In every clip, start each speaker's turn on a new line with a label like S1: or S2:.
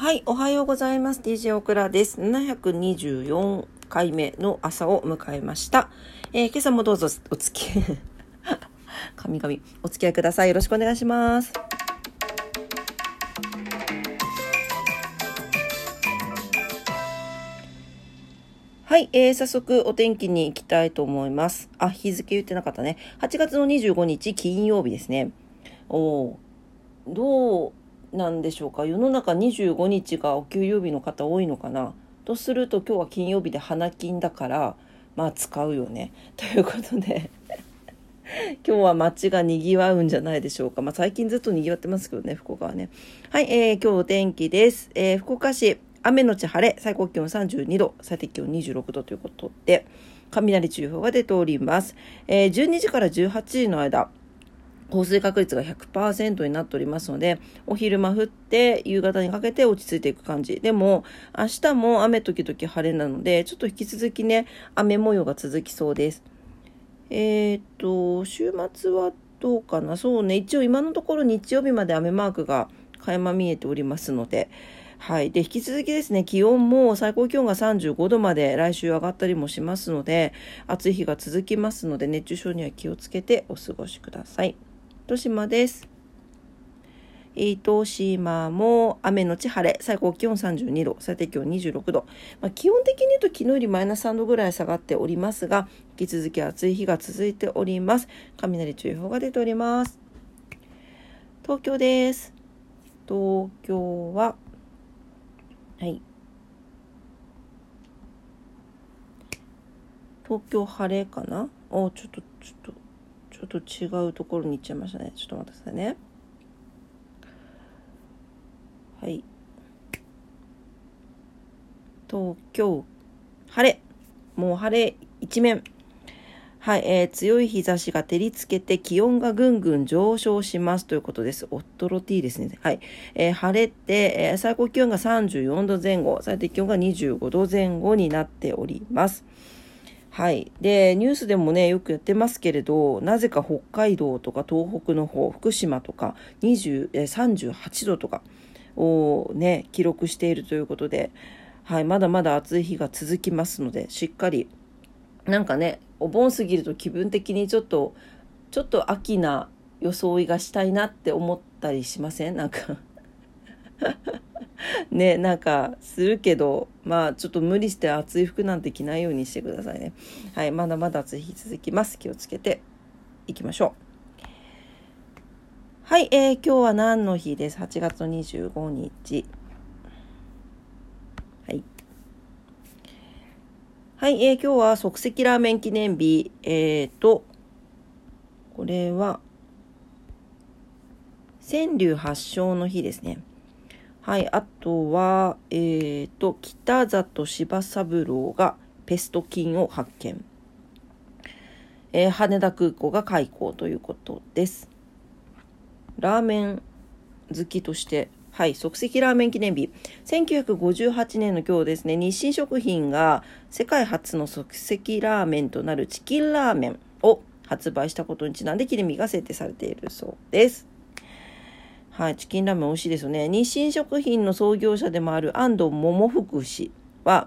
S1: はい、おはようございます。DJ オクラです。724回目の朝を迎えました。えー今朝もどうぞお付き合い、神々、お付き合いください。よろしくお願いします。はい、えー、早速お天気に行きたいと思います。あ、日付言ってなかったね。8月の25日金曜日ですね。おどうなんでしょうか？世の中25日がお給料日の方多いのかな？とすると今日は金曜日で花金だからまあ使うよね。ということで 今日は街が賑わうんじゃないでしょうか。まあ最近ずっと賑わってますけどね、福岡はね。はい、えー、今日お天気です。えー福岡市雨のち晴れ、最高気温32度、最低気温26度ということで、雷注意報が出ております。えー12時から18時の間、降水確率が100%になっておりますので、お昼間降って夕方にかけて落ち着いていく感じ。でも、明日も雨時々晴れなので、ちょっと引き続きね、雨模様が続きそうです。えーっと、週末はどうかな？そうね、一応今のところ日曜日まで雨マークが垣間見えておりますので、はい。で、引き続きですね、気温も最高気温が35度まで来週上がったりもしますので、暑い日が続きますので、熱中症には気をつけてお過ごしください。糸島です。糸島も雨のち晴れ、最高気温32度、最低気温26度。まあ、基本的に言うと昨日よりマイナス3度ぐらい下がっておりますが、引き続き暑い日が続いております。雷注意報が出ております。東京です。東京は、はい。東京晴れかな？おちょっと、ちょっと、ちょっと違うところに行っちゃいましたね。ちょっと待ってくださいね。はい。東京、晴れ。もう晴れ一面。はい、えー強い日差しが照りつけて気温がぐんぐん上昇しますということです。おっとろ T ですね。はい。えー晴れて、えー最高気温が34度前後、最低気温が25度前後になっております。はい。で、ニュースでもね、よくやってますけれど、なぜか北海道とか東北の方、福島とか20え38度とかをね、記録しているということで、はい、まだまだ暑い日が続きますので、しっかり、なんかね、お盆過ぎると気分的にちょっと、ちょっと秋な装いがしたいなって思ったりしません？なんか。ねなんかするけどまあちょっと無理して暑い服なんて着ないようにしてくださいね。はいまだまだ暑い日続きます。気をつけていきましょう。はい、えー今日は何の日です？8月25日。はい。はい、えー今日は即席ラーメン記念日。えーとこれは川柳発祥の日ですね。はい、あとは、えー、と、北里柴三郎がペスト菌を発見。えー羽田空港が開港ということです。ラーメン好きとして、はい、即席ラーメン記念日。1958年の今日ですね、日清食品が世界初の即席ラーメンとなるチキンラーメンを発売したことにちなんで記念日が制定されているそうです。はい、チキンラーメン美味しいですよね。日清食品の創業者でもある安藤桃福氏は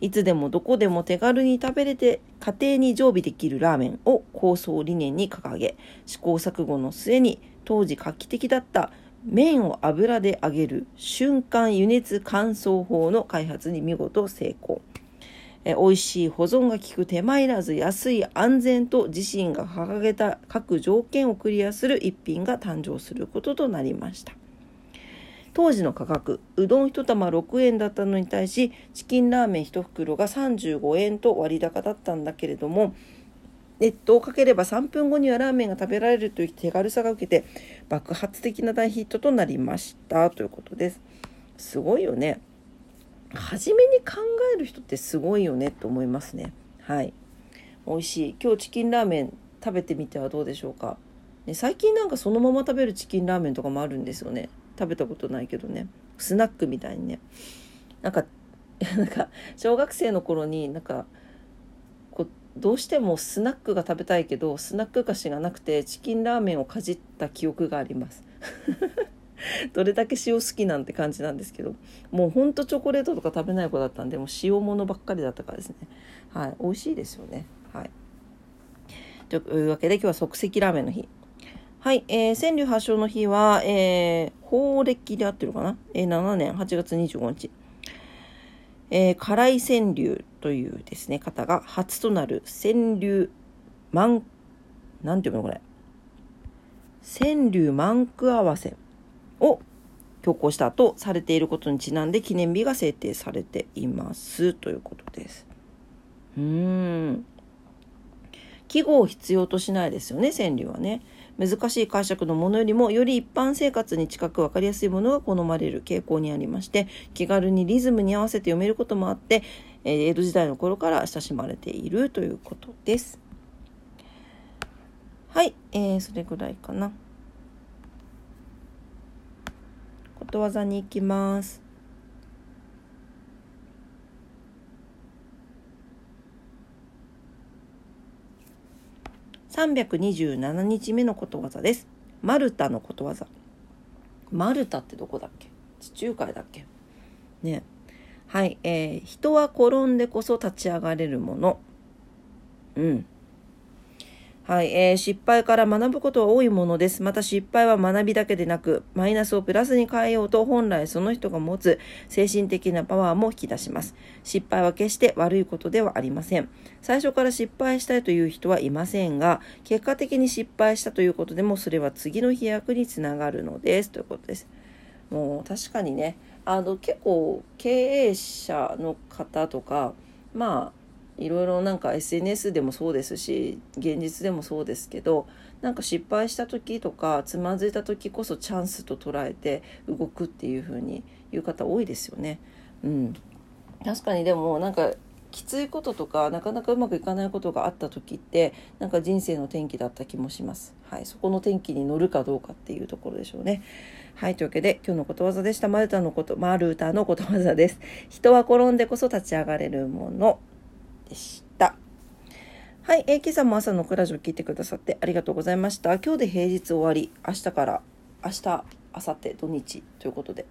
S1: いつでもどこでも手軽に食べれて家庭に常備できるラーメンを構想理念に掲げ試行錯誤の末に当時画期的だった麺を油で揚げる瞬間輸熱乾燥法の開発に見事成功。え美味しい保存が効く手間いらず安い安全と自身が掲げた各条件をクリアする一品が誕生することとなりました。当時の価格うどん1玉6円だったのに対しチキンラーメン1袋が35円と割高だったんだけれども熱湯をかければ3分後にはラーメンが食べられるという手軽さが受けて爆発的な大ヒットとなりました。ということです。すごいよね。初めに考える人ってすごいよねと思いますね。はい。美味しい。今日チキンラーメン食べてみてはどうでしょうか、ね、最近なんかそのまま食べるチキンラーメンとかもあるんですよね。食べたことないけどね。スナックみたいにね。なんか なんか小学生の頃になんかこうどうしてもスナックが食べたいけどスナック菓子がなくてチキンラーメンをかじった記憶があります。どれだけ塩好きなんて感じなんですけどもうほんとチョコレートとか食べない子だったんでもう塩物ばっかりだったからですね。はい。美味しいですよね。はい。というわけで今日は即席ラーメンの日。はい、えー、川柳発祥の日は、えー、法暦であってるかな、えー、7年。8月25日。えー、辛い川柳というですね、方が初となる川柳満、なんていうのこれ？川柳満句合わせ。を強行したとされていることにちなんで記念日が制定されていますということです。うーん。記号を必要としないですよね、川柳はね。難しい解釈のものよりもより一般生活に近く分かりやすいものが好まれる傾向にありまして気軽にリズムに合わせて読めることもあって、えー、江戸時代の頃から親しまれているということです。はい、えー、それぐらいかな。ことわざに行きます。327日目のことわざです。マルタのことわざ。マルタってどこだっけ？地中海だっけ？ね。はい、えー、人は転んでこそ立ち上がれるもの。うん。はい、えー、失敗から学ぶことは多いものです。また失敗は学びだけでなく、マイナスをプラスに変えようと本来その人が持つ精神的なパワーも引き出します。失敗は決して悪いことではありません。最初から失敗したいという人はいませんが、結果的に失敗したということでもそれは次の飛躍につながるのです。ということです。もう確かにね、あの結構経営者の方とか、まあいろいろなんか SNS でもそうですし現実でもそうですけどなんか失敗した時とかつまずいた時こそチャンスと捉えて動くっていう風に言う方多いですよね。うん、確かにでもなんかきついこととかなかなかうまくいかないことがあった時ってなんか人生の転機だった気もします。はい、そこの転機に乗るかどうかっていうところでしょうね。はい、というわけで今日のことわざでした。マルタのこと、マルタのことわざです。人は転んでこそ立ち上がれるもの。でした。はい、えー、今朝も朝のクラジオ聞いてくださってありがとうございました。今日で平日終わり、明日から明日、明後日、土日ということで、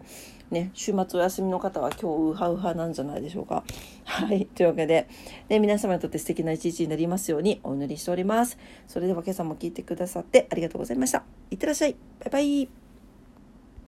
S1: ね、週末お休みの方は今日ウハウハなんじゃないでしょうか。はい、というわけで、ね、皆様にとって素敵な一日になりますようにお祈りしております。それでは今朝も聞いてくださってありがとうございました。いってらっしゃい。バイバイ。